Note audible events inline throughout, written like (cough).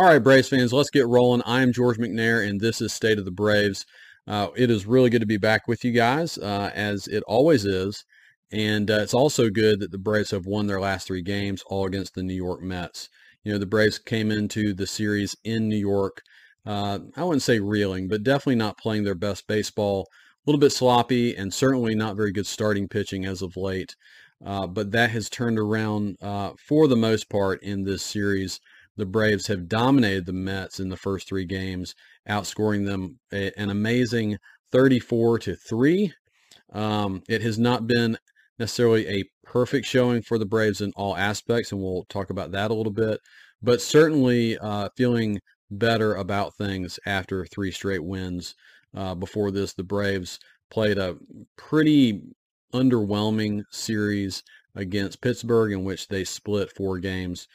All right, Braves fans, let's get rolling. I am George McNair, and this is State of the Braves. Uh, it is really good to be back with you guys, uh, as it always is. And uh, it's also good that the Braves have won their last three games, all against the New York Mets. You know, the Braves came into the series in New York, uh, I wouldn't say reeling, but definitely not playing their best baseball. A little bit sloppy, and certainly not very good starting pitching as of late. Uh, but that has turned around uh, for the most part in this series the Braves have dominated the Mets in the first three games, outscoring them a, an amazing 34 to 3. Um, it has not been necessarily a perfect showing for the Braves in all aspects, and we'll talk about that a little bit, but certainly uh, feeling better about things after three straight wins. Uh, before this, the Braves played a pretty underwhelming series against Pittsburgh in which they split four games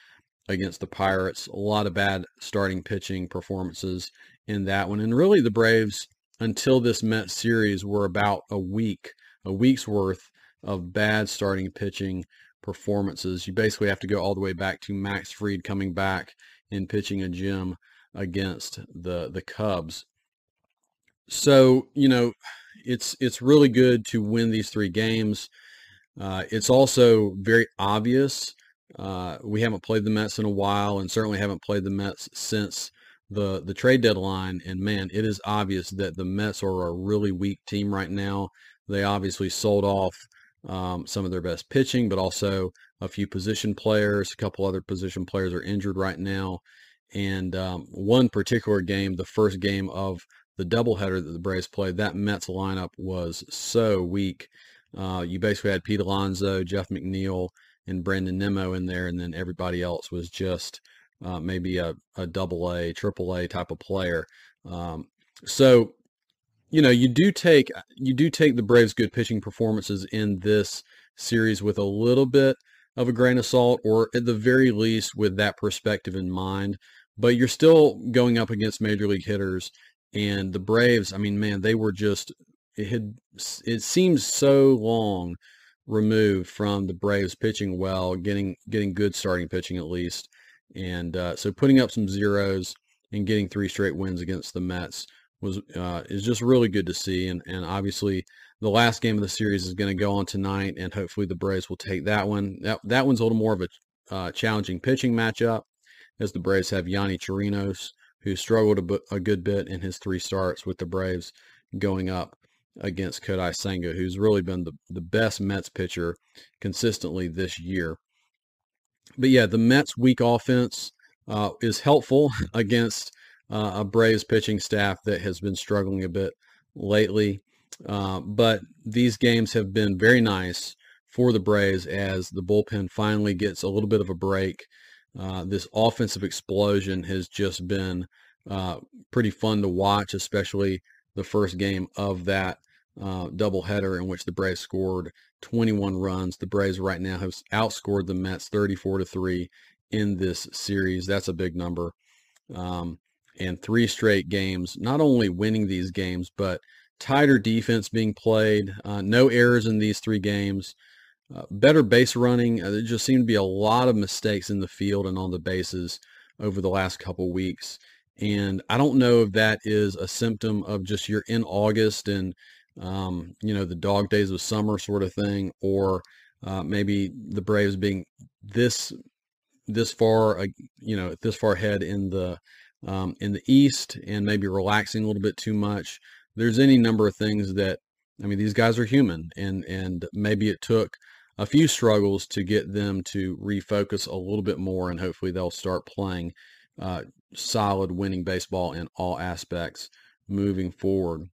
against the Pirates. A lot of bad starting pitching performances in that one. And really the Braves, until this Mets series, were about a week, a week's worth of bad starting pitching performances. You basically have to go all the way back to Max Fried coming back and pitching a gem against the the Cubs. So, you know, it's it's really good to win these three games. Uh, it's also very obvious uh, we haven't played the Mets in a while, and certainly haven't played the Mets since the the trade deadline. And man, it is obvious that the Mets are a really weak team right now. They obviously sold off um, some of their best pitching, but also a few position players. A couple other position players are injured right now. And um, one particular game, the first game of the doubleheader that the Braves played, that Mets lineup was so weak. Uh, you basically had Pete Alonso, Jeff McNeil, and Brandon Nimmo in there, and then everybody else was just uh, maybe a, a double A, triple A type of player. Um, so, you know, you do take you do take the Braves' good pitching performances in this series with a little bit of a grain of salt, or at the very least with that perspective in mind. But you're still going up against major league hitters, and the Braves. I mean, man, they were just it had it seems so long removed from the Braves pitching well, getting getting good starting pitching at least, and uh, so putting up some zeros and getting three straight wins against the Mets was uh, is just really good to see. And and obviously the last game of the series is going to go on tonight, and hopefully the Braves will take that one. That that one's a little more of a uh, challenging pitching matchup, as the Braves have Yonny Chirinos, who struggled a, a good bit in his three starts with the Braves, going up against Kodai Senga, who's really been the, the best Mets pitcher consistently this year. But yeah, the Mets' weak offense uh, is helpful (laughs) against uh, a Braves pitching staff that has been struggling a bit lately. Uh, but these games have been very nice for the Braves as the bullpen finally gets a little bit of a break. Uh, this offensive explosion has just been uh, pretty fun to watch, especially the first game of that uh, doubleheader in which the Braves scored 21 runs. The Braves right now have outscored the Mets 34 to three in this series. That's a big number. Um, and three straight games, not only winning these games, but tighter defense being played. Uh, no errors in these three games. Uh, better base running. Uh, there just seemed to be a lot of mistakes in the field and on the bases over the last couple weeks. And I don't know if that is a symptom of just you're in August and um, you know, the dog days of summer sort of thing, or uh, maybe the Braves being this this far, you know, this far ahead in the um, in the East, and maybe relaxing a little bit too much. There's any number of things that I mean, these guys are human, and and maybe it took a few struggles to get them to refocus a little bit more, and hopefully they'll start playing uh, solid, winning baseball in all aspects moving forward.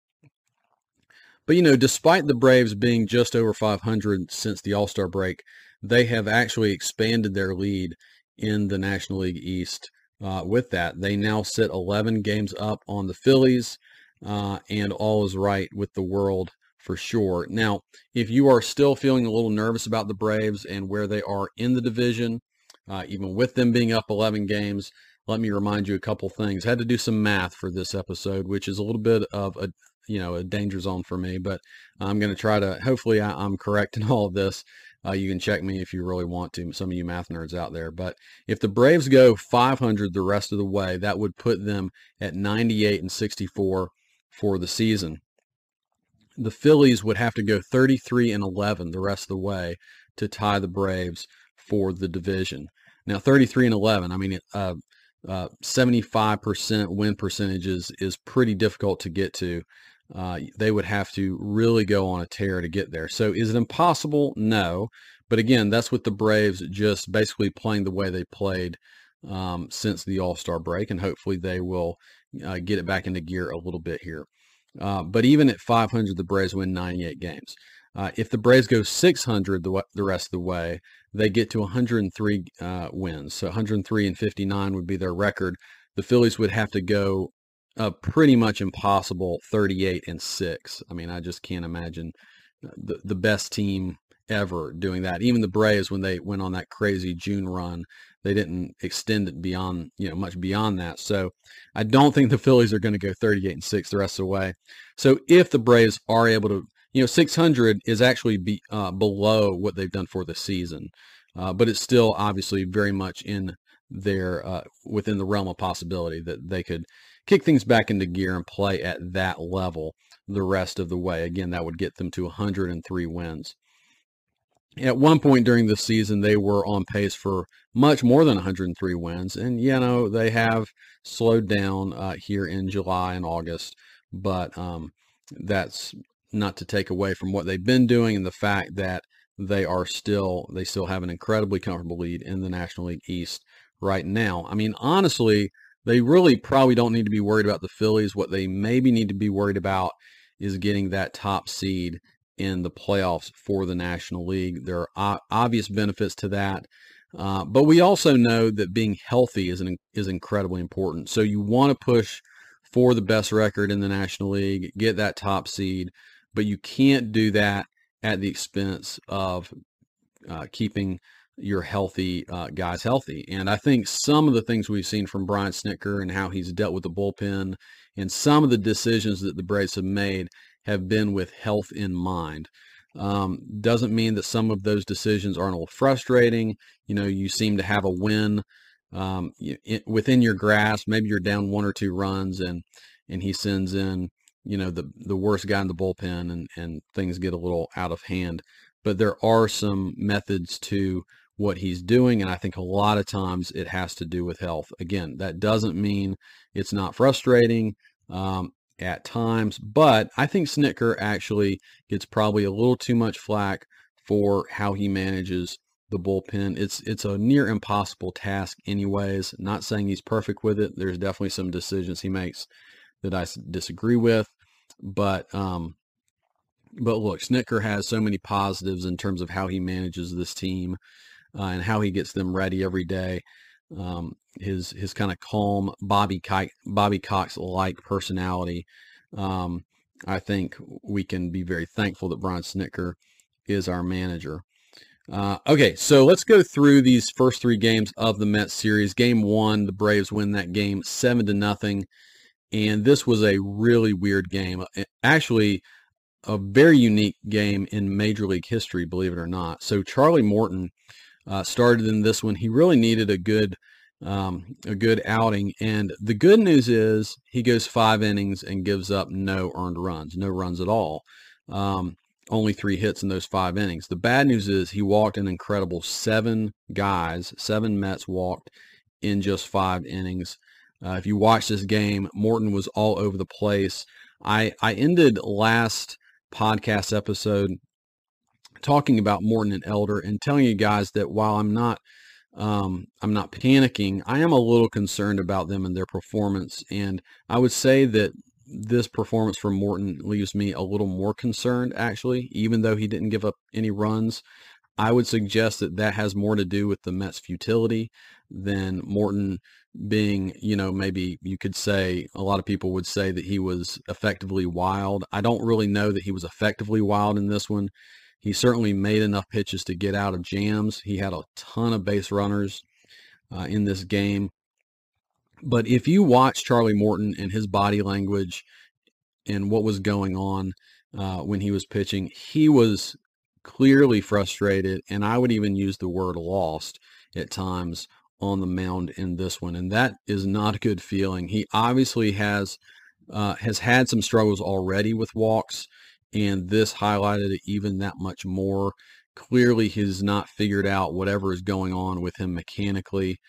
But, you know, despite the Braves being just over 500 since the All Star break, they have actually expanded their lead in the National League East. Uh, with that, they now sit 11 games up on the Phillies, uh, and all is right with the world for sure. Now, if you are still feeling a little nervous about the Braves and where they are in the division, uh, even with them being up 11 games, let me remind you a couple things. I had to do some math for this episode, which is a little bit of a, you know a danger zone for me. But I'm going to try to. Hopefully, I, am correct in all of this. Uh, you can check me if you really want to, some of you math nerds out there. But if the Braves go 500 the rest of the way, that would put them at 98 and 64 for the season. The Phillies would have to go 33 and 11 the rest of the way to tie the Braves for the division. Now, 33 and 11, I mean, uh, uh, 75% win percentages is pretty difficult to get to. Uh, they would have to really go on a tear to get there. So is it impossible? No. But again, that's with the Braves just basically playing the way they played um, since the All Star break, and hopefully they will uh, get it back into gear a little bit here. Uh, but even at 500, the Braves win 98 games. Uh, if the Braves go 600 the, the rest of the way, they get to 103 uh, wins. So 103 and 59 would be their record. The Phillies would have to go a pretty much impossible 38 and 6. I mean, I just can't imagine uh, the, the best team ever doing that. Even the Braves, when they went on that crazy June run, they didn't extend it beyond, you know, much beyond that. So I don't think the Phillies are going to go 38 and 6 the rest of the way. So if the Braves are able to, you know, 600 is actually be, uh, below what they've done for the season, uh, but it's still obviously very much in their uh, within the realm of possibility that they could kick things back into gear and play at that level the rest of the way. Again, that would get them to 103 wins. At one point during the season, they were on pace for much more than 103 wins, and you know they have slowed down uh, here in July and August, but um, that's not to take away from what they've been doing and the fact that they are still they still have an incredibly comfortable lead in the National League East right now. I mean, honestly, they really probably don't need to be worried about the Phillies. What they maybe need to be worried about is getting that top seed in the playoffs for the National League. There are obvious benefits to that. Uh, but we also know that being healthy is an, is incredibly important. So you want to push for the best record in the National League, get that top seed, but you can't do that at the expense of uh, keeping your healthy uh, guys healthy. And I think some of the things we've seen from Brian Snitker and how he's dealt with the bullpen and some of the decisions that the Braves have made have been with health in mind. Um, doesn't mean that some of those decisions aren't a little frustrating. You know, you seem to have a win um, within your grasp. Maybe you're down one or two runs, and and he sends in you know the the worst guy in the bullpen, and and things get a little out of hand. But there are some methods to what he's doing. And I think a lot of times it has to do with health. Again, that doesn't mean it's not frustrating um, at times, but I think Snitker actually gets probably a little too much flack for how he manages the bullpen. It's it's a near impossible task anyways. Not saying he's perfect with it. There's definitely some decisions he makes that I disagree with, but um, but look, Snitker has so many positives in terms of how he manages this team uh, and how he gets them ready every day. Um, his his kind of calm Bobby Bobby Cox like personality. Um, I think we can be very thankful that Brian Snitker is our manager. Uh, okay, so let's go through these first three games of the Mets series. Game one, the Braves win that game seven to nothing, and this was a really weird game. Actually, a very unique game in Major League history, believe it or not. So Charlie Morton uh, started in this one. He really needed a good um, a good outing. And the good news is he goes five innings and gives up no earned runs, no runs at all. Um, only three hits in those five innings. The bad news is he walked an incredible seven guys, seven Mets walked in just five innings. Uh, if you watch this game, Morton was all over the place. I, I ended last podcast episode talking about Morton and Elder and telling you guys that while I'm not um, I'm not panicking, I am a little concerned about them and their performance. And I would say that this performance from Morton leaves me a little more concerned, actually, even though he didn't give up any runs. I would suggest that that has more to do with the Mets' futility than Morton being, you know, maybe you could say, a lot of people would say that he was effectively wild. I don't really know that he was effectively wild in this one. He certainly made enough pitches to get out of jams. He had a ton of base runners uh, in this game. But if you watch Charlie Morton and his body language and what was going on uh, when he was pitching, he was clearly frustrated, and I would even use the word lost at times on the mound in this one, and that is not a good feeling. He obviously has uh, has had some struggles already with walks, and this highlighted it even that much more. Clearly, he's not figured out whatever is going on with him mechanically.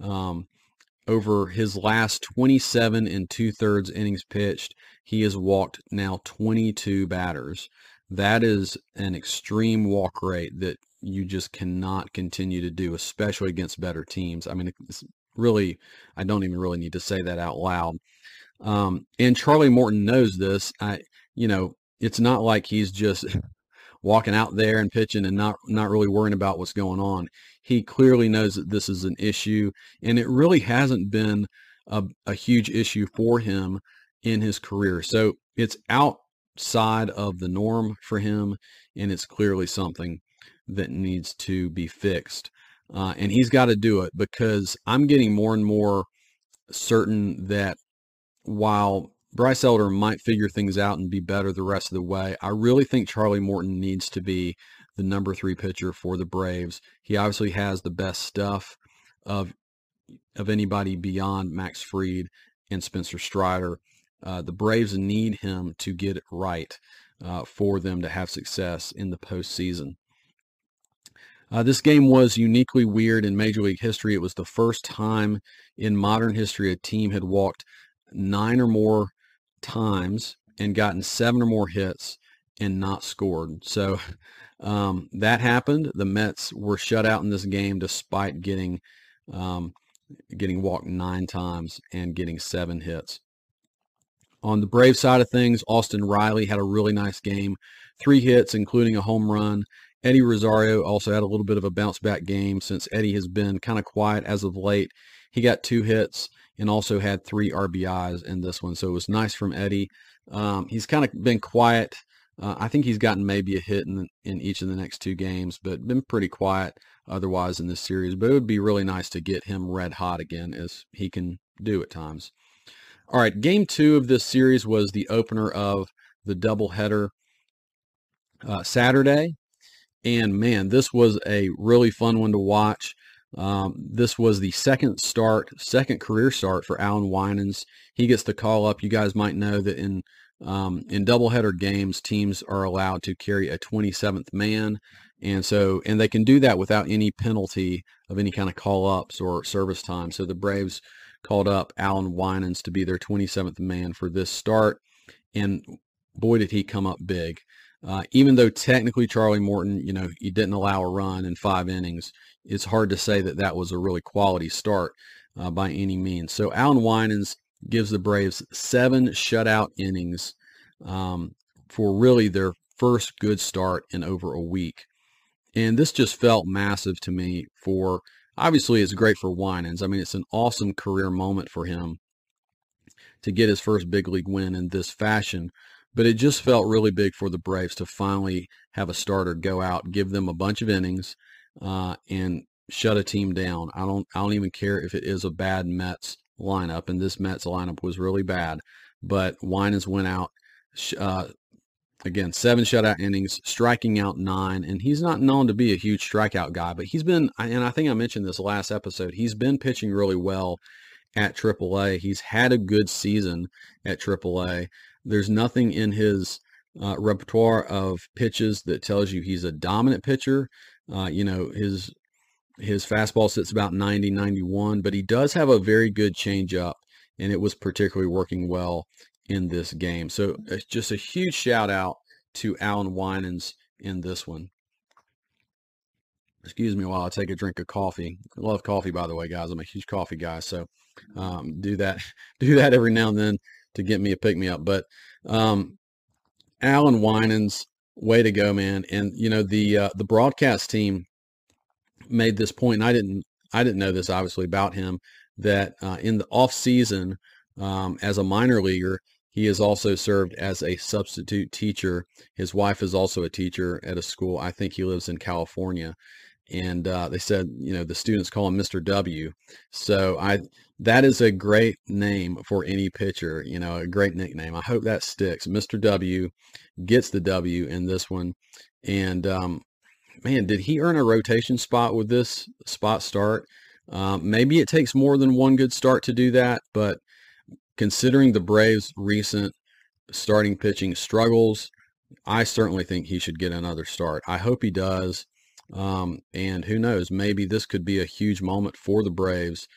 Um, over his last 27 and two thirds innings pitched, he has walked now 22 batters. That is an extreme walk rate that you just cannot continue to do, especially against better teams. I mean, it's really, I don't even really need to say that out loud. Um, and Charlie Morton knows this. I, you know, it's not like he's just (laughs) walking out there and pitching and not not really worrying about what's going on. He clearly knows that this is an issue, and it really hasn't been a, a huge issue for him in his career. So it's outside of the norm for him, and it's clearly something that needs to be fixed. Uh, and he's got to do it because I'm getting more and more certain that while Bryce Elder might figure things out and be better the rest of the way. I really think Charlie Morton needs to be the number three pitcher for the Braves. He obviously has the best stuff of of anybody beyond Max Fried and Spencer Strider. Uh, the Braves need him to get it right uh, for them to have success in the postseason. Uh, this game was uniquely weird in Major League history. It was the first time in modern history a team had walked nine or more times and gotten seven or more hits and not scored. So (laughs) um, that happened. The Mets were shut out in this game despite getting um, getting walked nine times and getting seven hits. On the Brave side of things, Austin Riley had a really nice game, three hits, including a home run. Eddie Rosario also had a little bit of a bounce back game since Eddie has been kind of quiet as of late. He got two hits and also had three RBIs in this one. So it was nice from Eddie. Um, he's kind of been quiet. Uh, I think he's gotten maybe a hit in, in each of the next two games, but been pretty quiet otherwise in this series. But it would be really nice to get him red hot again as he can do at times. All right, game two of this series was the opener of the doubleheader uh, Saturday. And man, this was a really fun one to watch. Um, this was the second start, second career start for Allan Winans. He gets the call up. You guys might know that in um, in doubleheader games, teams are allowed to carry a 27th man, and so and they can do that without any penalty of any kind of call ups or service time. So the Braves called up Allan Winans to be their 27th man for this start, and boy did he come up big. Uh, even though technically Charlie Morton, you know, he didn't allow a run in five innings, it's hard to say that that was a really quality start uh, by any means. So Allan Winans gives the Braves seven shutout innings um, for really their first good start in over a week. And this just felt massive to me for, obviously it's great for Winans. I mean, it's an awesome career moment for him to get his first big league win in this fashion. But it just felt really big for the Braves to finally have a starter go out, give them a bunch of innings, uh, and shut a team down. I don't I don't even care if it is a bad Mets lineup, and this Mets lineup was really bad. But Winans went out uh, again seven shutout innings, striking out nine, and he's not known to be a huge strikeout guy, but he's been and I think I mentioned this last episode. He's been pitching really well at AAA. He's had a good season at AAA. There's nothing in his uh, repertoire of pitches that tells you he's a dominant pitcher. Uh, you know, his his fastball sits about 90, 91, but he does have a very good changeup, and it was particularly working well in this game. So it's just a huge shout out to Allan Winans in this one. Excuse me while I take a drink of coffee. I love coffee, by the way, guys. I'm a huge coffee guy, so um, do that (laughs) do that every now and then to get me a pick me up. But um, Allan Winans way to go, man. And you know the uh, the broadcast team made this point, and I didn't I didn't know this obviously about him that uh, in the off season um, as a minor leaguer, he has also served as a substitute teacher. His wife is also a teacher at a school. I think he lives in California. And uh, they said, you know, the students call him Mr. W. So I that is a great name for any pitcher, you know, a great nickname. I hope that sticks. Mr. W gets the W in this one. And um, man, did he earn a rotation spot with this spot start? Um, maybe it takes more than one good start to do that, but considering the Braves' recent starting pitching struggles, I certainly think he should get another start. I hope he does. Um, and who knows, maybe this could be a huge moment for the Braves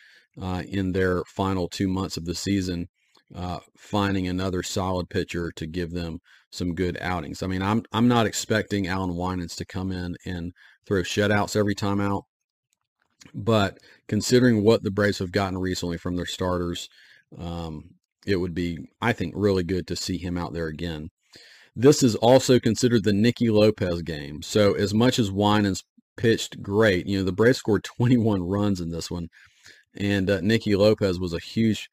uh, in their final two months of the season, uh, finding another solid pitcher to give them some good outings. I mean, I'm I'm not expecting Allan Winans to come in and throw shutouts every time out, but considering what the Braves have gotten recently from their starters, um, it would be, I think, really good to see him out there again. This is also considered the Nicky Lopez game. So as much as Winans pitched great, you know, the Braves scored 21 runs in this one, and uh, Nicky Lopez was a huge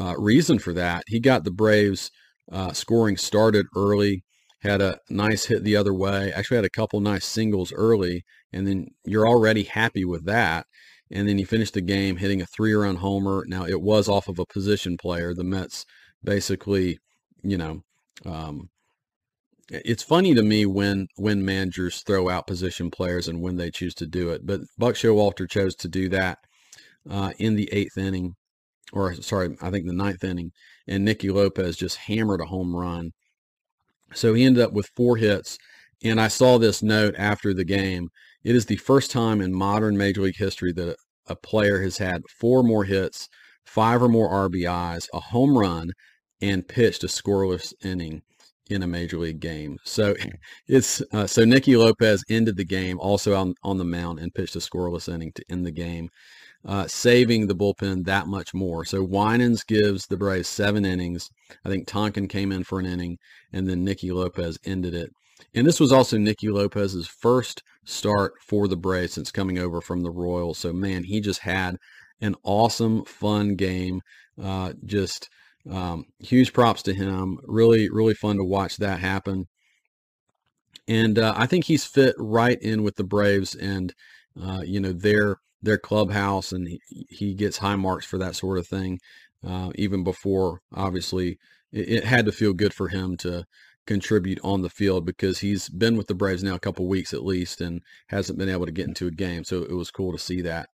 uh, reason for that. He got the Braves uh, scoring started early, had a nice hit the other way. Actually, had a couple nice singles early, and then you're already happy with that. And then he finished the game hitting a three-run homer. Now it was off of a position player. The Mets basically, you know, um, it's funny to me when when managers throw out position players and when they choose to do it. But Buck Showalter chose to do that uh, in the eighth inning, or sorry, I think the ninth inning, and Nicky Lopez just hammered a home run. So he ended up with four hits. And I saw this note after the game. It is the first time in modern Major League history that a player has had four more hits, five or more RBIs, a home run, and pitched a scoreless inning in a major league game. So (laughs) it's uh, so Nicky Lopez ended the game also on on the mound and pitched a scoreless inning to end the game, uh, saving the bullpen that much more. So Winans gives the Braves seven innings. I think Tonkin came in for an inning, and then Nicky Lopez ended it. And this was also Nicky Lopez's first start for the Braves since coming over from the Royals. So man, he just had an awesome, fun game. Uh, just um, huge props to him. Really, really fun to watch that happen. And uh, I think he's fit right in with the Braves and, uh, you know, their their clubhouse, and he, he, gets high marks for that sort of thing. Uh, even before, obviously, it, it, had to feel good for him to contribute on the field because he's been with the Braves now a couple weeks at least and hasn't been able to get into a game. So it was cool to see that.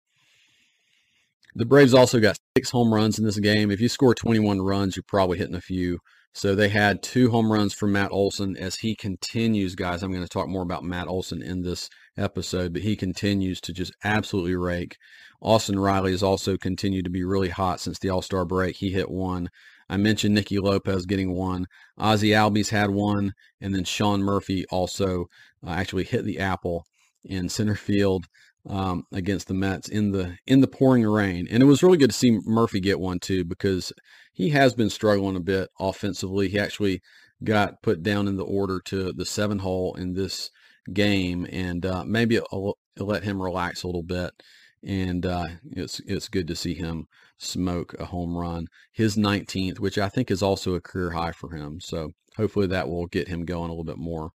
The Braves also got six home runs in this game. If you score 21 runs, you're probably hitting a few. So they had two home runs from Matt Olson as he continues, guys. I'm going to talk more about Matt Olson in this episode, but he continues to just absolutely rake. Austin Riley has also continued to be really hot since the All Star break. He hit one. I mentioned Nicky Lopez getting one. Ozzie Albies had one, and then Sean Murphy also uh, actually hit the apple in center field um, against the Mets in the in the pouring rain, and it was really good to see Murphy get one too because he has been struggling a bit offensively. He actually got put down in the order to the seven hole in this game, and uh, maybe it'll, it'll, let him relax a little bit. And uh, it's it's good to see him smoke a home run, his 19th, which I think is also a career high for him. So hopefully that will get him going a little bit more.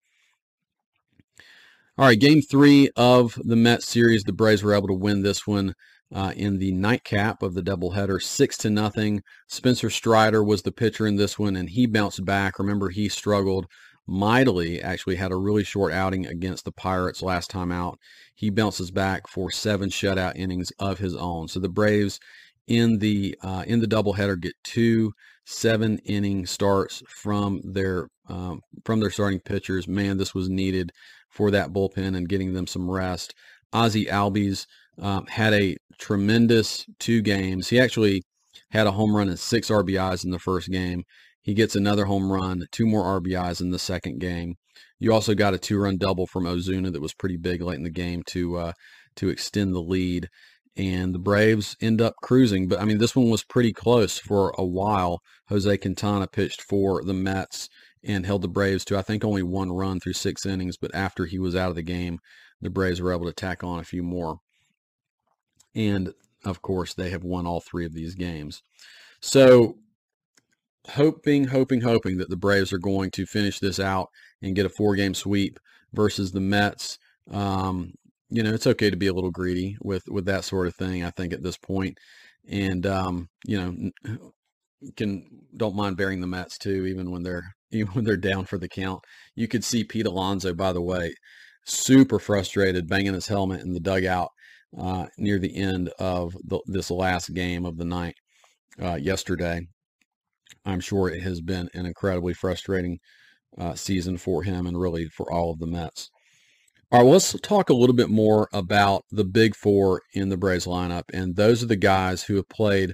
All right, game three of the Mets series. The Braves were able to win this one uh, in the nightcap of the doubleheader, six to nothing. Spencer Strider was the pitcher in this one, and he bounced back. Remember, he struggled mightily. Actually, had a really short outing against the Pirates last time out. He bounces back for seven shutout innings of his own. So the Braves in the uh, in the doubleheader get two seven inning starts from their um, from their starting pitchers. Man, this was needed for that bullpen and getting them some rest. Ozzie Albies um, had a tremendous two games. He actually had a home run and six RBIs in the first game. He gets another home run, two more RBIs in the second game. You also got a two-run double from Ozuna that was pretty big late in the game to uh, to extend the lead. And the Braves end up cruising, but I mean this one was pretty close for a while. Jose Quintana pitched for the Mets and held the Braves to I think only one run through six innings. But after he was out of the game, the Braves were able to tack on a few more. And of course, they have won all three of these games. So hoping, hoping, hoping that the Braves are going to finish this out and get a four-game sweep versus the Mets. Um, you know, it's okay to be a little greedy with with that sort of thing. I think at this point, and um, you know, (sighs) can don't mind bearing the Mets too, even when they're (laughs) even when they're down for the count. You could see Pete Alonso, by the way, super frustrated, banging his helmet in the dugout uh, near the end of the, this last game of the night uh, yesterday. I'm sure it has been an incredibly frustrating uh, season for him and really for all of the Mets. All right, well, let's talk a little bit more about the big four in the Braves lineup. And those are the guys who have played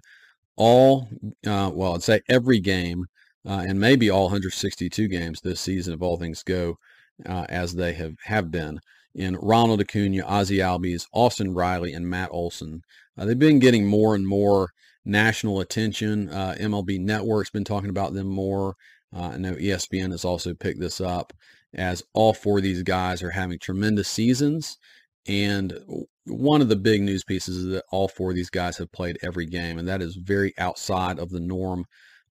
all, uh, well, I'd say every game uh, and maybe all 162 games this season if all things go uh, as they have, have been in Ronald Acuna, Ozzie Albies, Austin Riley, and Matt Olson. Uh, they've been getting more and more national attention. Uh, MLB Network's been talking about them more. Uh, I know ESPN has also picked this up as all four of these guys are having tremendous seasons. And one of the big news pieces is that all four of these guys have played every game, and that is very outside of the norm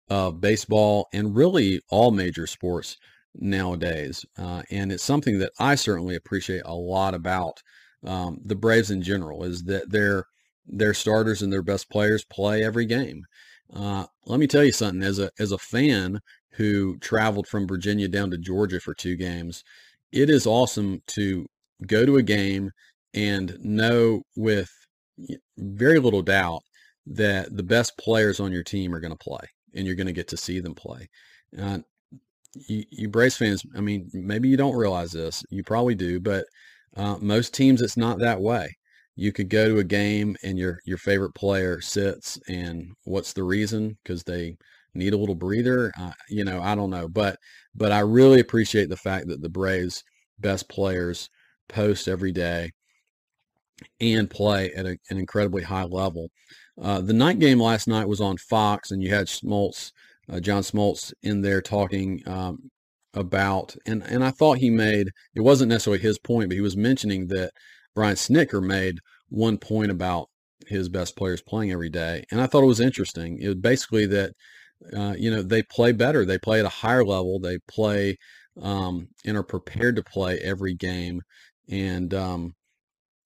of baseball and really all major sports nowadays. Uh, and it's something that I certainly appreciate a lot about um, the Braves in general is that their their starters and their best players play every game. Uh, let me tell you something. As a as a fan who traveled from Virginia down to Georgia for two games, it is awesome to go to a game and know with very little doubt that the best players on your team are going to play and you're going to get to see them play. Uh, you, you Braves fans, I mean, maybe you don't realize this. You probably do, but uh, most teams, it's not that way. You could go to a game and your your favorite player sits, and what's the reason? Because they need a little breather. Uh, you know, I don't know, but but I really appreciate the fact that the Braves' best players post every day and play at a, an incredibly high level. Uh, the night game last night was on Fox, and you had Smoltz uh, John Smoltz in there talking um, about, and, and I thought he made, it wasn't necessarily his point, but he was mentioning that Brian Snitker made one point about his best players playing every day. And I thought it was interesting. It was basically that, uh, you know, they play better. They play at a higher level. They play um, and are prepared to play every game. And, um,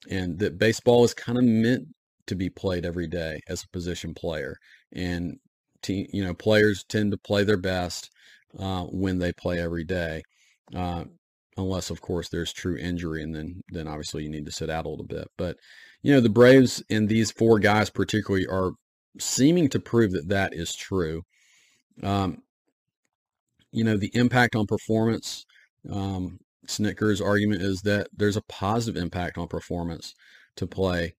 and that baseball is kind of meant to be played every day as a position player. And team, you know, players tend to play their best uh, when they play every day, uh, unless of course there's true injury, and then then obviously you need to sit out a little bit. But you know, the Braves and these four guys particularly are seeming to prove that that is true. Um, you know, the impact on performance. Um, Snitker's argument is that there's a positive impact on performance to play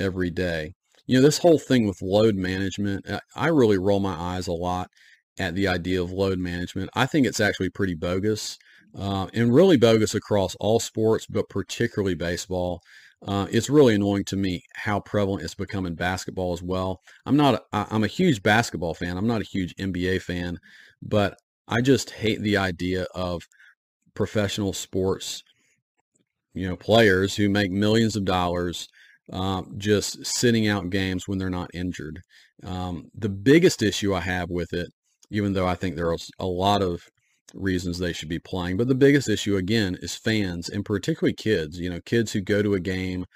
every day you know, this whole thing with load management, I really roll my eyes a lot at the idea of load management. I think it's actually pretty bogus uh, and really bogus across all sports, but particularly baseball. Uh, it's really annoying to me how prevalent it's become in basketball as well. I'm not, a, I'm a huge basketball fan. I'm not a huge NBA fan, but I just hate the idea of professional sports, you know, players who make millions of dollars um, just sitting out games when they're not injured. Um, the biggest issue I have with it, even though I think there are a lot of reasons they should be playing, but the biggest issue again is fans and particularly kids. You know, kids who go to a game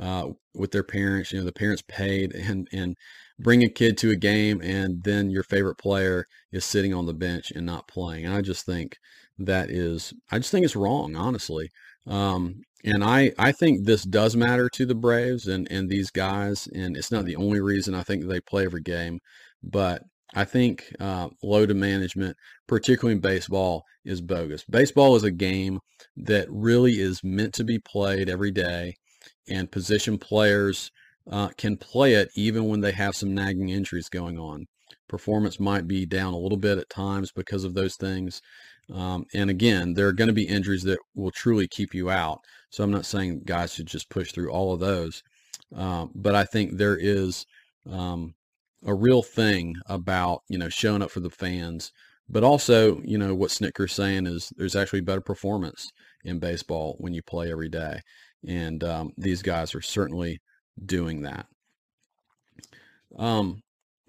uh, with their parents. You know, the parents paid (laughs) and and bring a kid to a game, and then your favorite player is sitting on the bench and not playing. And I just think that is, I just think it's wrong, honestly. Um, and I, I think this does matter to the Braves and, and these guys. And it's not the only reason I think they play every game, but I think uh, load management, particularly in baseball, is bogus. Baseball is a game that really is meant to be played every day, and position players uh, can play it even when they have some nagging injuries going on. Performance might be down a little bit at times because of those things, um, and again, there are going to be injuries that will truly keep you out. So I'm not saying guys should just push through all of those. Um, but I think there is um, a real thing about, you know, showing up for the fans. But also, you know, what Snitker's saying is there's actually better performance in baseball when you play every day. And um, these guys are certainly doing that. Um,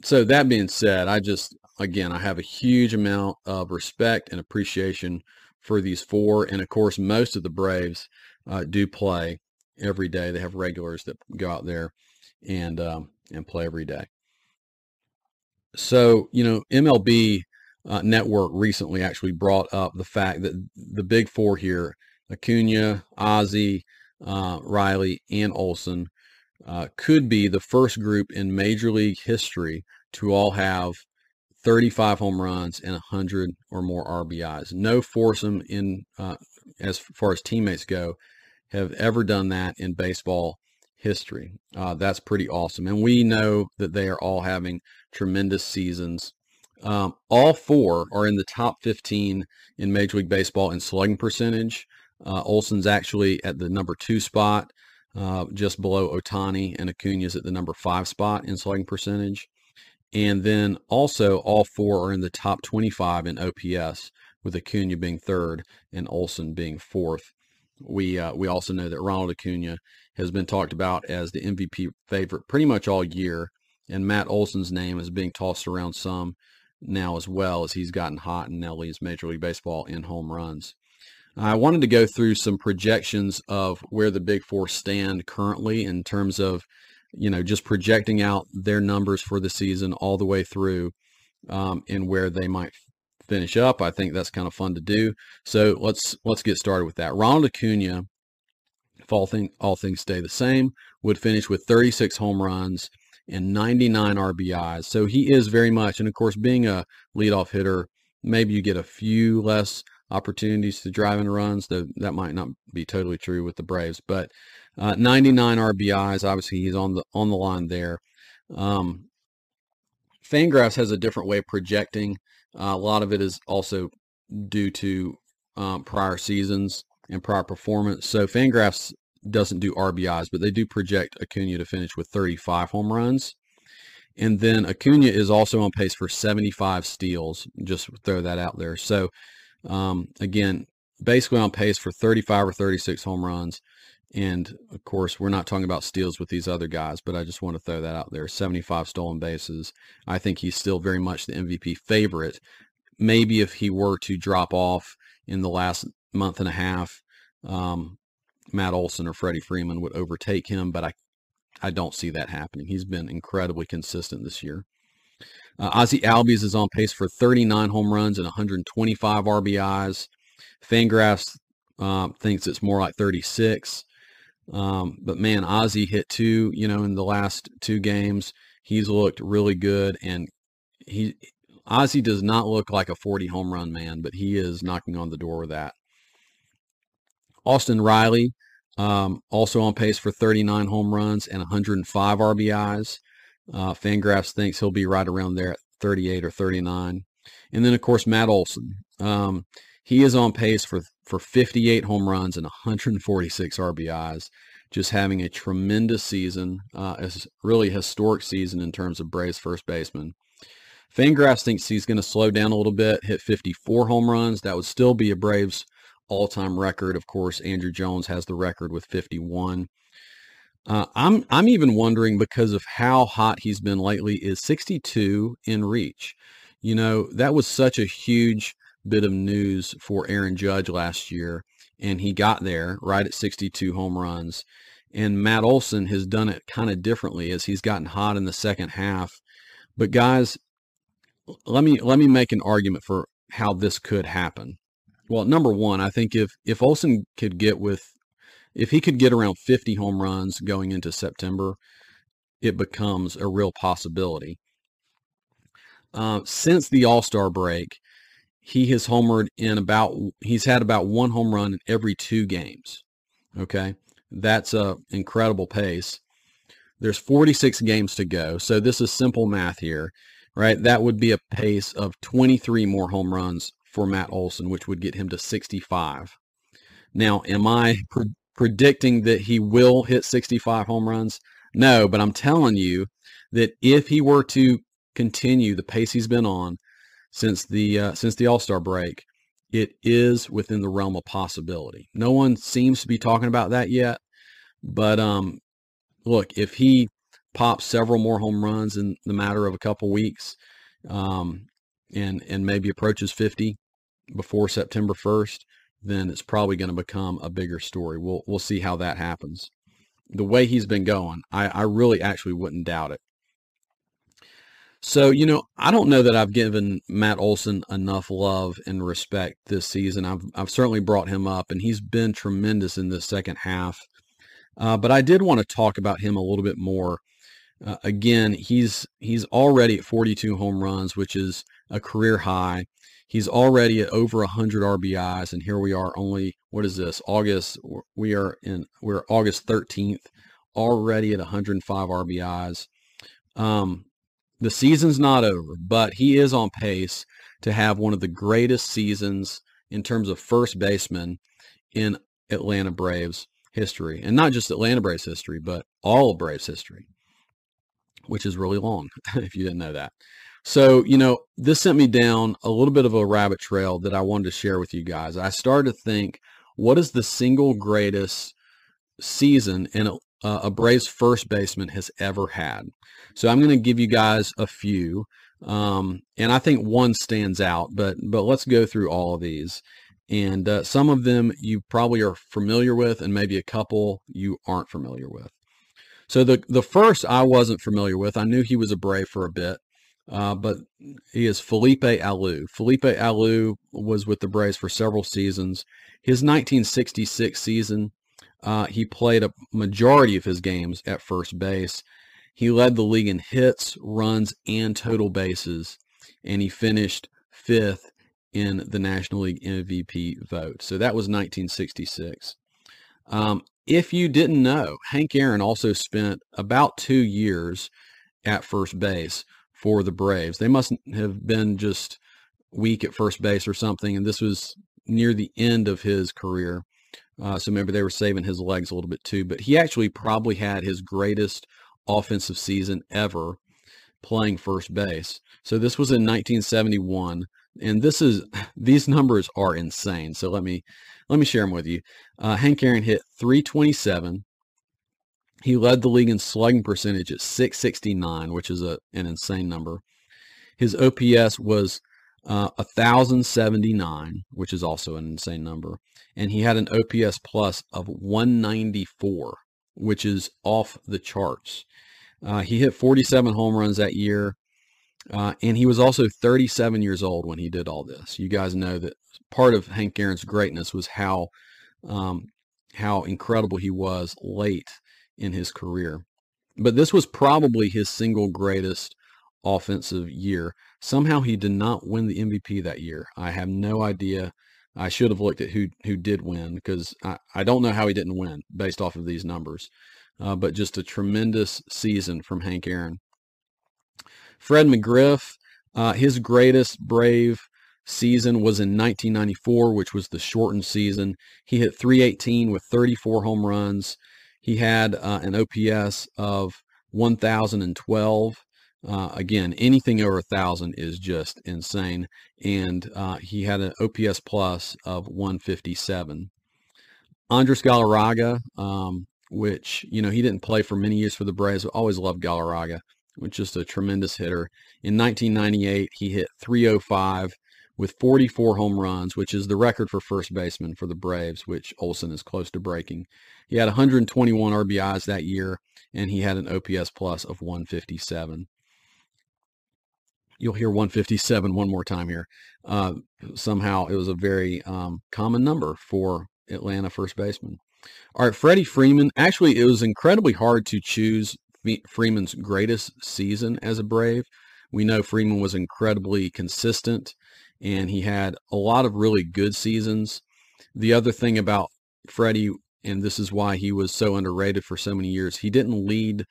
so that being said, I just again, I have a huge amount of respect and appreciation for these four. And of course, most of the Braves uh, do play every day. They have regulars that go out there and um, and play every day. So you know, MLB uh, Network recently actually brought up the fact that the big four here, Acuna, Ozzie, uh, Riley, and Olson, uh, could be the first group in Major League history to all have 35 home runs and 100 or more RBIs. No foursome in uh, as far as teammates go have ever done that in baseball history. Uh, that's pretty awesome. And we know that they are all having tremendous seasons. Um, all four are in the top 15 in Major League Baseball in slugging percentage. Uh, Olson's actually at the number two spot, uh, just below Ohtani, and Acuna's at the number five spot in slugging percentage. And then also all four are in the top 25 in OPS, with Acuna being third and Olson being fourth. We uh, we also know that Ronald Acuna has been talked about as the MVP favorite pretty much all year, and Matt Olson's name is being tossed around some now as well as he's gotten hot and now Major League Baseball in home runs. I wanted to go through some projections of where the Big Four stand currently in terms of you know, just projecting out their numbers for the season all the way through um, and where they might finish up. I think that's kind of fun to do. So let's let's get started with that. Ronald Acuna, if all, thing, all things stay the same, would finish with 36 home runs and 99 RBIs. So he is very much, and of course, being a leadoff hitter, maybe you get a few less opportunities to drive in runs. Though that might not be totally true with the Braves, but uh, 99 RBIs. Obviously, he's on the on the line there. Um, Fangraphs has a different way of projecting. Uh, a lot of it is also due to um, prior seasons and prior performance. So Fangraphs doesn't do RBIs, but they do project Acuna to finish with 35 home runs. And then Acuna is also on pace for 75 steals. Just throw that out there. So um, again, basically on pace for 35 or 36 home runs. And of course, we're not talking about steals with these other guys, but I just want to throw that out there. 75 stolen bases. I think he's still very much the MVP favorite. Maybe if he were to drop off in the last month and a half, um, Matt Olson or Freddie Freeman would overtake him, but I, I don't see that happening. He's been incredibly consistent this year. Uh, Ozzie Albies is on pace for 39 home runs and 125 RBIs. Fangraphs uh, thinks it's more like 36. Um, but man, Ozzie hit two, you know, in the last two games. He's looked really good, and he Ozzie does not look like a 40 home run man, but he is knocking on the door with that. Austin Riley, um, also on pace for 39 home runs and 105 RBIs. Uh, Fangraphs thinks he'll be right around there at 38 or 39. And then, of course, Matt Olson. Um, he is on pace for for 58 home runs and 146 RBIs. Just having a tremendous season, uh, a really historic season in terms of Braves first baseman. Fangraphs thinks he's going to slow down a little bit, hit 54 home runs. That would still be a Braves all-time record. Of course, Andruw Jones has the record with 51. Uh, I'm I'm even wondering because of how hot he's been lately. Is 62 in reach? You know that was such a huge bit of news for Aaron Judge last year, and he got there right at 62 home runs. And Matt Olson has done it kind of differently as he's gotten hot in the second half. But guys, let me let me make an argument for how this could happen. Well, number one, I think if if Olson could get with if he could get around 50 home runs going into September, it becomes a real possibility. Uh, since the All Star break, he has homered in about he's had about one home run in every two games. Okay, that's a incredible pace. There's 46 games to go, so this is simple math here, right? That would be a pace of 23 more home runs for Matt Olson, which would get him to 65. Now, am I pre- predicting that he will hit 65 home runs? No, but I'm telling you that if he were to continue the pace he's been on, since the uh, since the All Star break, it is within the realm of possibility. No one seems to be talking about that yet, but um, look, if he pops several more home runs in the matter of a couple weeks, um, and and maybe approaches 50 before September 1st, then it's probably going to become a bigger story. We'll we'll see how that happens. The way he's been going, I, I really actually wouldn't doubt it. So, you know, I don't know that I've given Matt Olson enough love and respect this season. I've, I've certainly brought him up, and he's been tremendous in the second half. Uh, but I did want to talk about him a little bit more. Uh, again, he's he's already at 42 home runs, which is a career high. He's already at over 100 RBIs, and here we are only what is this? August. We are in we're August 13th, already at 105 RBIs. Um, the season's not over, but he is on pace to have one of the greatest seasons in terms of first baseman in Atlanta Braves history. And not just Atlanta Braves history, but all Braves history, which is really long, (laughs) if you didn't know that. So, you know, this sent me down a little bit of a rabbit trail that I wanted to share with you guys. I started to think, what is the single greatest season in a, a Braves first baseman has ever had? So I'm going to give you guys a few. Um, and I think one stands out, but but let's go through all of these. And uh, some of them you probably are familiar with, and maybe a couple you aren't familiar with. So the the first I wasn't familiar with. I knew he was a Brave for a bit, uh, but he is Felipe Alou. Felipe Alou was with the Braves for several seasons. His 1966 season, uh, he played a majority of his games at first base. He led the league in hits, runs, and total bases, and he finished fifth in the National League MVP vote. So that was 1966. Um, if you didn't know, Hank Aaron also spent about two years at first base for the Braves. They must have been just weak at first base or something, and this was near the end of his career. Uh, so maybe they were saving his legs a little bit too. But he actually probably had his greatest offensive season ever playing first base. So this was in 1971 and this is (sighs) these numbers are insane. So let me let me share them with you. Uh, Hank Aaron hit 327. He led the league in slugging percentage at 669, which is a, an insane number. His OPS was uh, 1,079, which is also an insane number. And he had an OPS plus of 194, which is off the charts. Uh, he hit 47 home runs that year. Uh, and he was also 37 years old when he did all this. You guys know that part of Hank Aaron's greatness was how um, how incredible he was late in his career. But this was probably his single greatest offensive year. Somehow he did not win the MVP that year. I have no idea. I should have looked at who who did win because I, I don't know how he didn't win based off of these numbers. Uh, but just a tremendous season from Hank Aaron. Fred McGriff, uh, his greatest Brave season was in 1994, which was the shortened season. He hit 318 with 34 home runs. He had uh, an OPS of 1,012. Uh, again, anything over a thousand is just insane. And uh, he had an OPS plus of 157. Andres Galarraga, um, which, you know, he didn't play for many years for the Braves. I always loved Galarraga, which is a tremendous hitter. In 1998, he hit 305 with 44 home runs, which is the record for first baseman for the Braves, which Olson is close to breaking. He had 121 RBIs that year, and he had an OPS plus of 157. You'll hear 157 one more time here. Uh, somehow it was a very um, common number for Atlanta first baseman. All right, Freddie Freeman. Actually, it was incredibly hard to choose Freeman's greatest season as a Brave. We know Freeman was incredibly consistent and he had a lot of really good seasons. The other thing about Freddie, and this is why he was so underrated for so many years, he didn't lead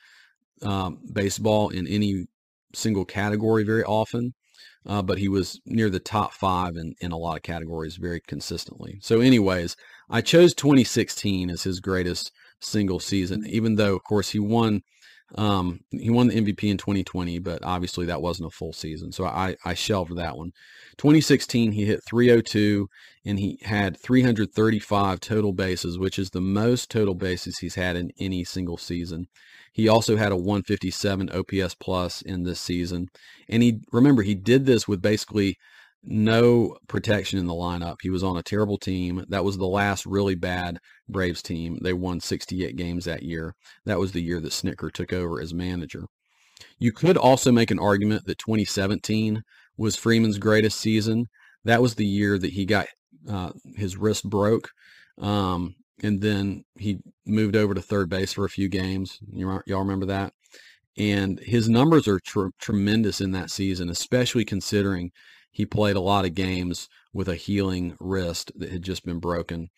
um, baseball in any single category very often, uh, but he was near the top five in, in a lot of categories very consistently. So, anyways, I chose 2016 as his greatest single season, even though, of course, he won. Um, he won the MVP in 2020, but obviously that wasn't a full season, so I, I shelved that one. 2016, he hit 302 and he had 335 total bases, which is the most total bases he's had in any single season. He also had a 157 OPS plus in this season, and he remember he did this with basically no protection in the lineup. He was on a terrible team. That was the last really bad Braves team. They won 68 games that year. That was the year that Snitker took over as manager. You could also make an argument that 2017 was Freeman's greatest season. That was the year that he got uh, his wrist broke. Um, and then he moved over to third base for a few games. Y'all remember that? And his numbers are tr- tremendous in that season, especially considering he played a lot of games with a healing wrist that had just been broken.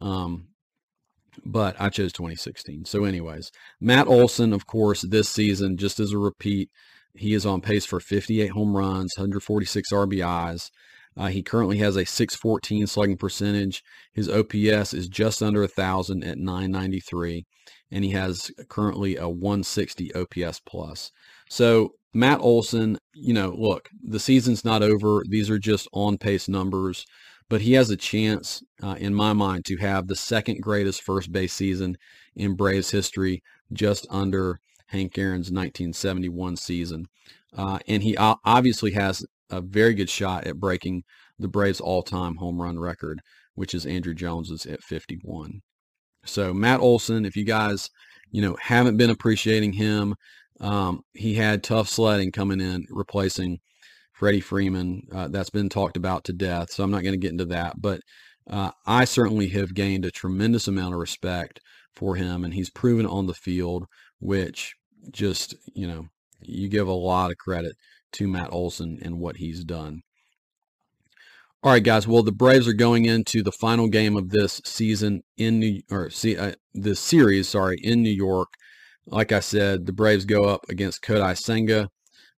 Um, but I chose 2016. So, anyways, Matt Olson, of course, this season, just as a repeat, he is on pace for 58 home runs, 146 RBIs. Uh, he currently has a 614 slugging percentage. His OPS is just under 1,000 at 993, and he has currently a 160 OPS plus. So Matt Olson, you know, look, the season's not over. These are just on pace numbers, but he has a chance, uh, in my mind, to have the second greatest first base season in Braves history, just under Hank Aaron's 1971 season. Uh, and he obviously has a very good shot at breaking the Braves' all-time home run record, which is Andruw Jones's at 51. So Matt Olson, if you guys, you know, haven't been appreciating him, um, he had tough sledding coming in, replacing Freddie Freeman. Uh, that's been talked about to death, so I'm not going to get into that. But uh, I certainly have gained a tremendous amount of respect for him, and he's proven on the field, which just, you know, you give a lot of credit to Matt Olson and what he's done. All right, guys. Well, the Braves are going into the final game of this season in New or see uh, this series, sorry, in New York. Like I said, the Braves go up against Kodai Senga,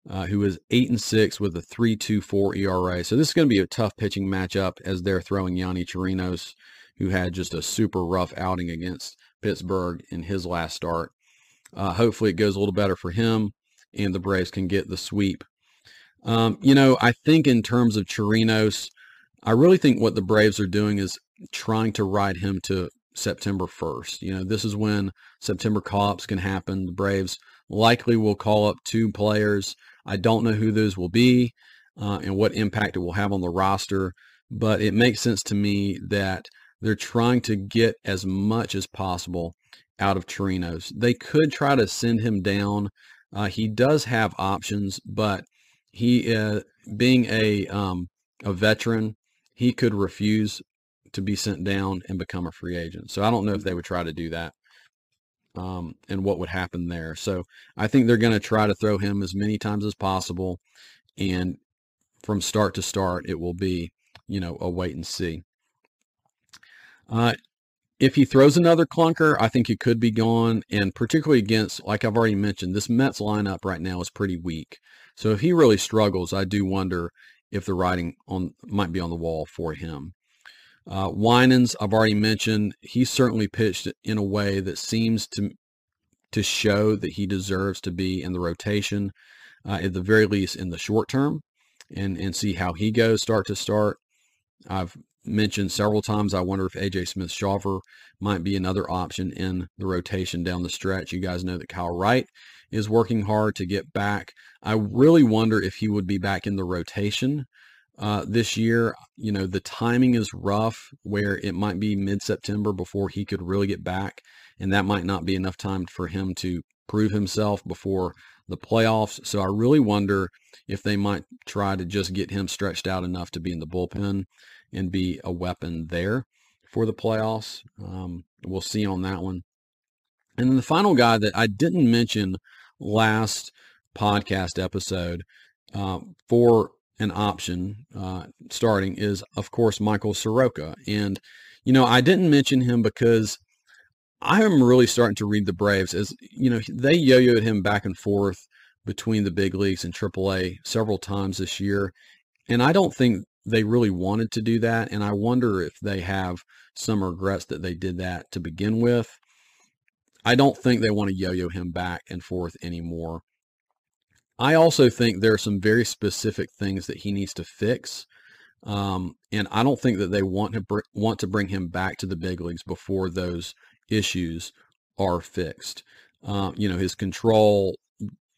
uh, who is eight and six with a three two four ERA. So this is going to be a tough pitching matchup as they're throwing Yonny Chirinos, who had just a super rough outing against Pittsburgh in his last start. Uh, hopefully, it goes a little better for him, and the Braves can get the sweep um, you know, I think in terms of Chirinos, I really think what the Braves are doing is trying to ride him to September 1st. You know, this is when September call-ups can happen. The Braves likely will call up two players. I don't know who those will be uh, and what impact it will have on the roster, but it makes sense to me that they're trying to get as much as possible out of Chirinos. They could try to send him down. Uh, he does have options, but he uh, being a um, a veteran, he could refuse to be sent down and become a free agent. So I don't know if they would try to do that. Um, and what would happen there. So I think they're going to try to throw him as many times as possible. And from start to start, it will be, you know, a wait and see. Uh, if he throws another clunker, I think he could be gone. And particularly against, like I've already mentioned, this Mets lineup right now is pretty weak. So if he really struggles, I do wonder if the writing on might be on the wall for him. Uh, Winans, I've already mentioned, he certainly pitched in a way that seems to to show that he deserves to be in the rotation, uh, at the very least in the short term, and and see how he goes start to start. I've mentioned several times. I wonder if AJ Smith Shawver might be another option in the rotation down the stretch. You guys know that Kyle Wright is working hard to get back. I really wonder if he would be back in the rotation uh, this year. You know, the timing is rough where it might be mid September before he could really get back. And that might not be enough time for him to prove himself before the playoffs. So I really wonder if they might try to just get him stretched out enough to be in the bullpen and be a weapon there for the playoffs. Um, we'll see on that one. And then the final guy that I didn't mention last podcast episode uh, for an option uh, starting is, of course, Michael Soroka. And, you know, I didn't mention him because I am really starting to read the Braves as, you know, they yo yoed him back and forth between the big leagues and AAA several times this year. And I don't think they really wanted to do that. And I wonder if they have some regrets that they did that to begin with. I don't think they want to yo-yo him back and forth anymore. I also think there are some very specific things that he needs to fix. Um, and I don't think that they want to br- want to bring him back to the big leagues before those issues are fixed. Uh, you know, his control,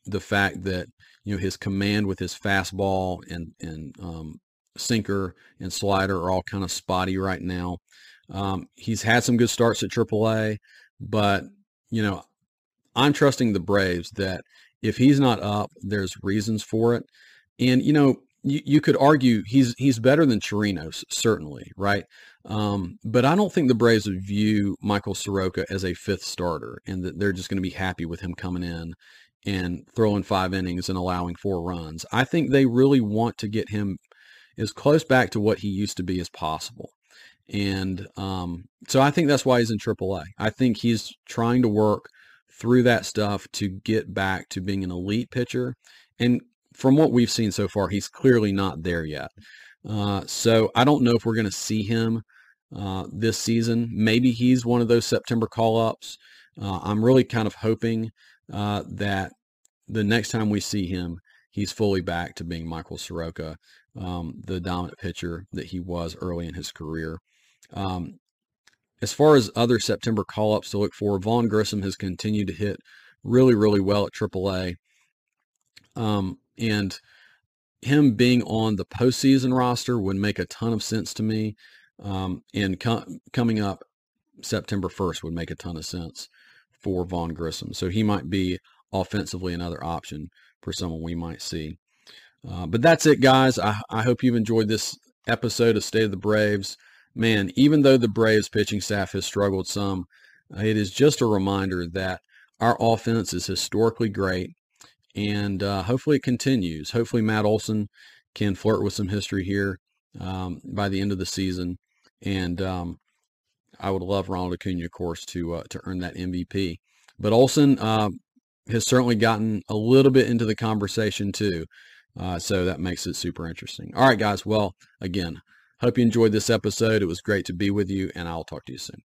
the fact that you know his command with his fastball and and um, sinker and slider are all kind of spotty right now. Um, he's had some good starts at AAA, but you know, I'm trusting the Braves that if he's not up, there's reasons for it. And you know, you, you could argue he's he's better than Chirinos, certainly, right? Um, but I don't think the Braves would view Michael Soroka as a fifth starter, and that they're just going to be happy with him coming in and throwing five innings and allowing four runs. I think they really want to get him as close back to what he used to be as possible. And um, so I think that's why he's in AAA. I think he's trying to work through that stuff to get back to being an elite pitcher. And from what we've seen so far, he's clearly not there yet. Uh, so I don't know if we're going to see him uh, this season. Maybe he's one of those September call ups. Uh, I'm really kind of hoping uh, that the next time we see him, he's fully back to being Michael Soroka, um, the dominant pitcher that he was early in his career. Um, as far as other September call ups to look for, Vaughn Grissom has continued to hit really, really well at AAA. Um, and him being on the postseason roster would make a ton of sense to me. Um, and co- coming up September 1st would make a ton of sense for Vaughn Grissom. So he might be offensively another option for someone we might see. Uh, but that's it, guys. I, I hope you've enjoyed this episode of State of the Braves. Man, even though the Braves pitching staff has struggled some, it is just a reminder that our offense is historically great and uh, hopefully it continues. Hopefully Matt Olson can flirt with some history here um, by the end of the season, and um, I would love Ronald Acuna, of course, to uh, to earn that MVP. But Olson uh, has certainly gotten a little bit into the conversation too, uh, so that makes it super interesting. All right, guys. Well, again, hope you enjoyed this episode. It was great to be with you, and I'll talk to you soon.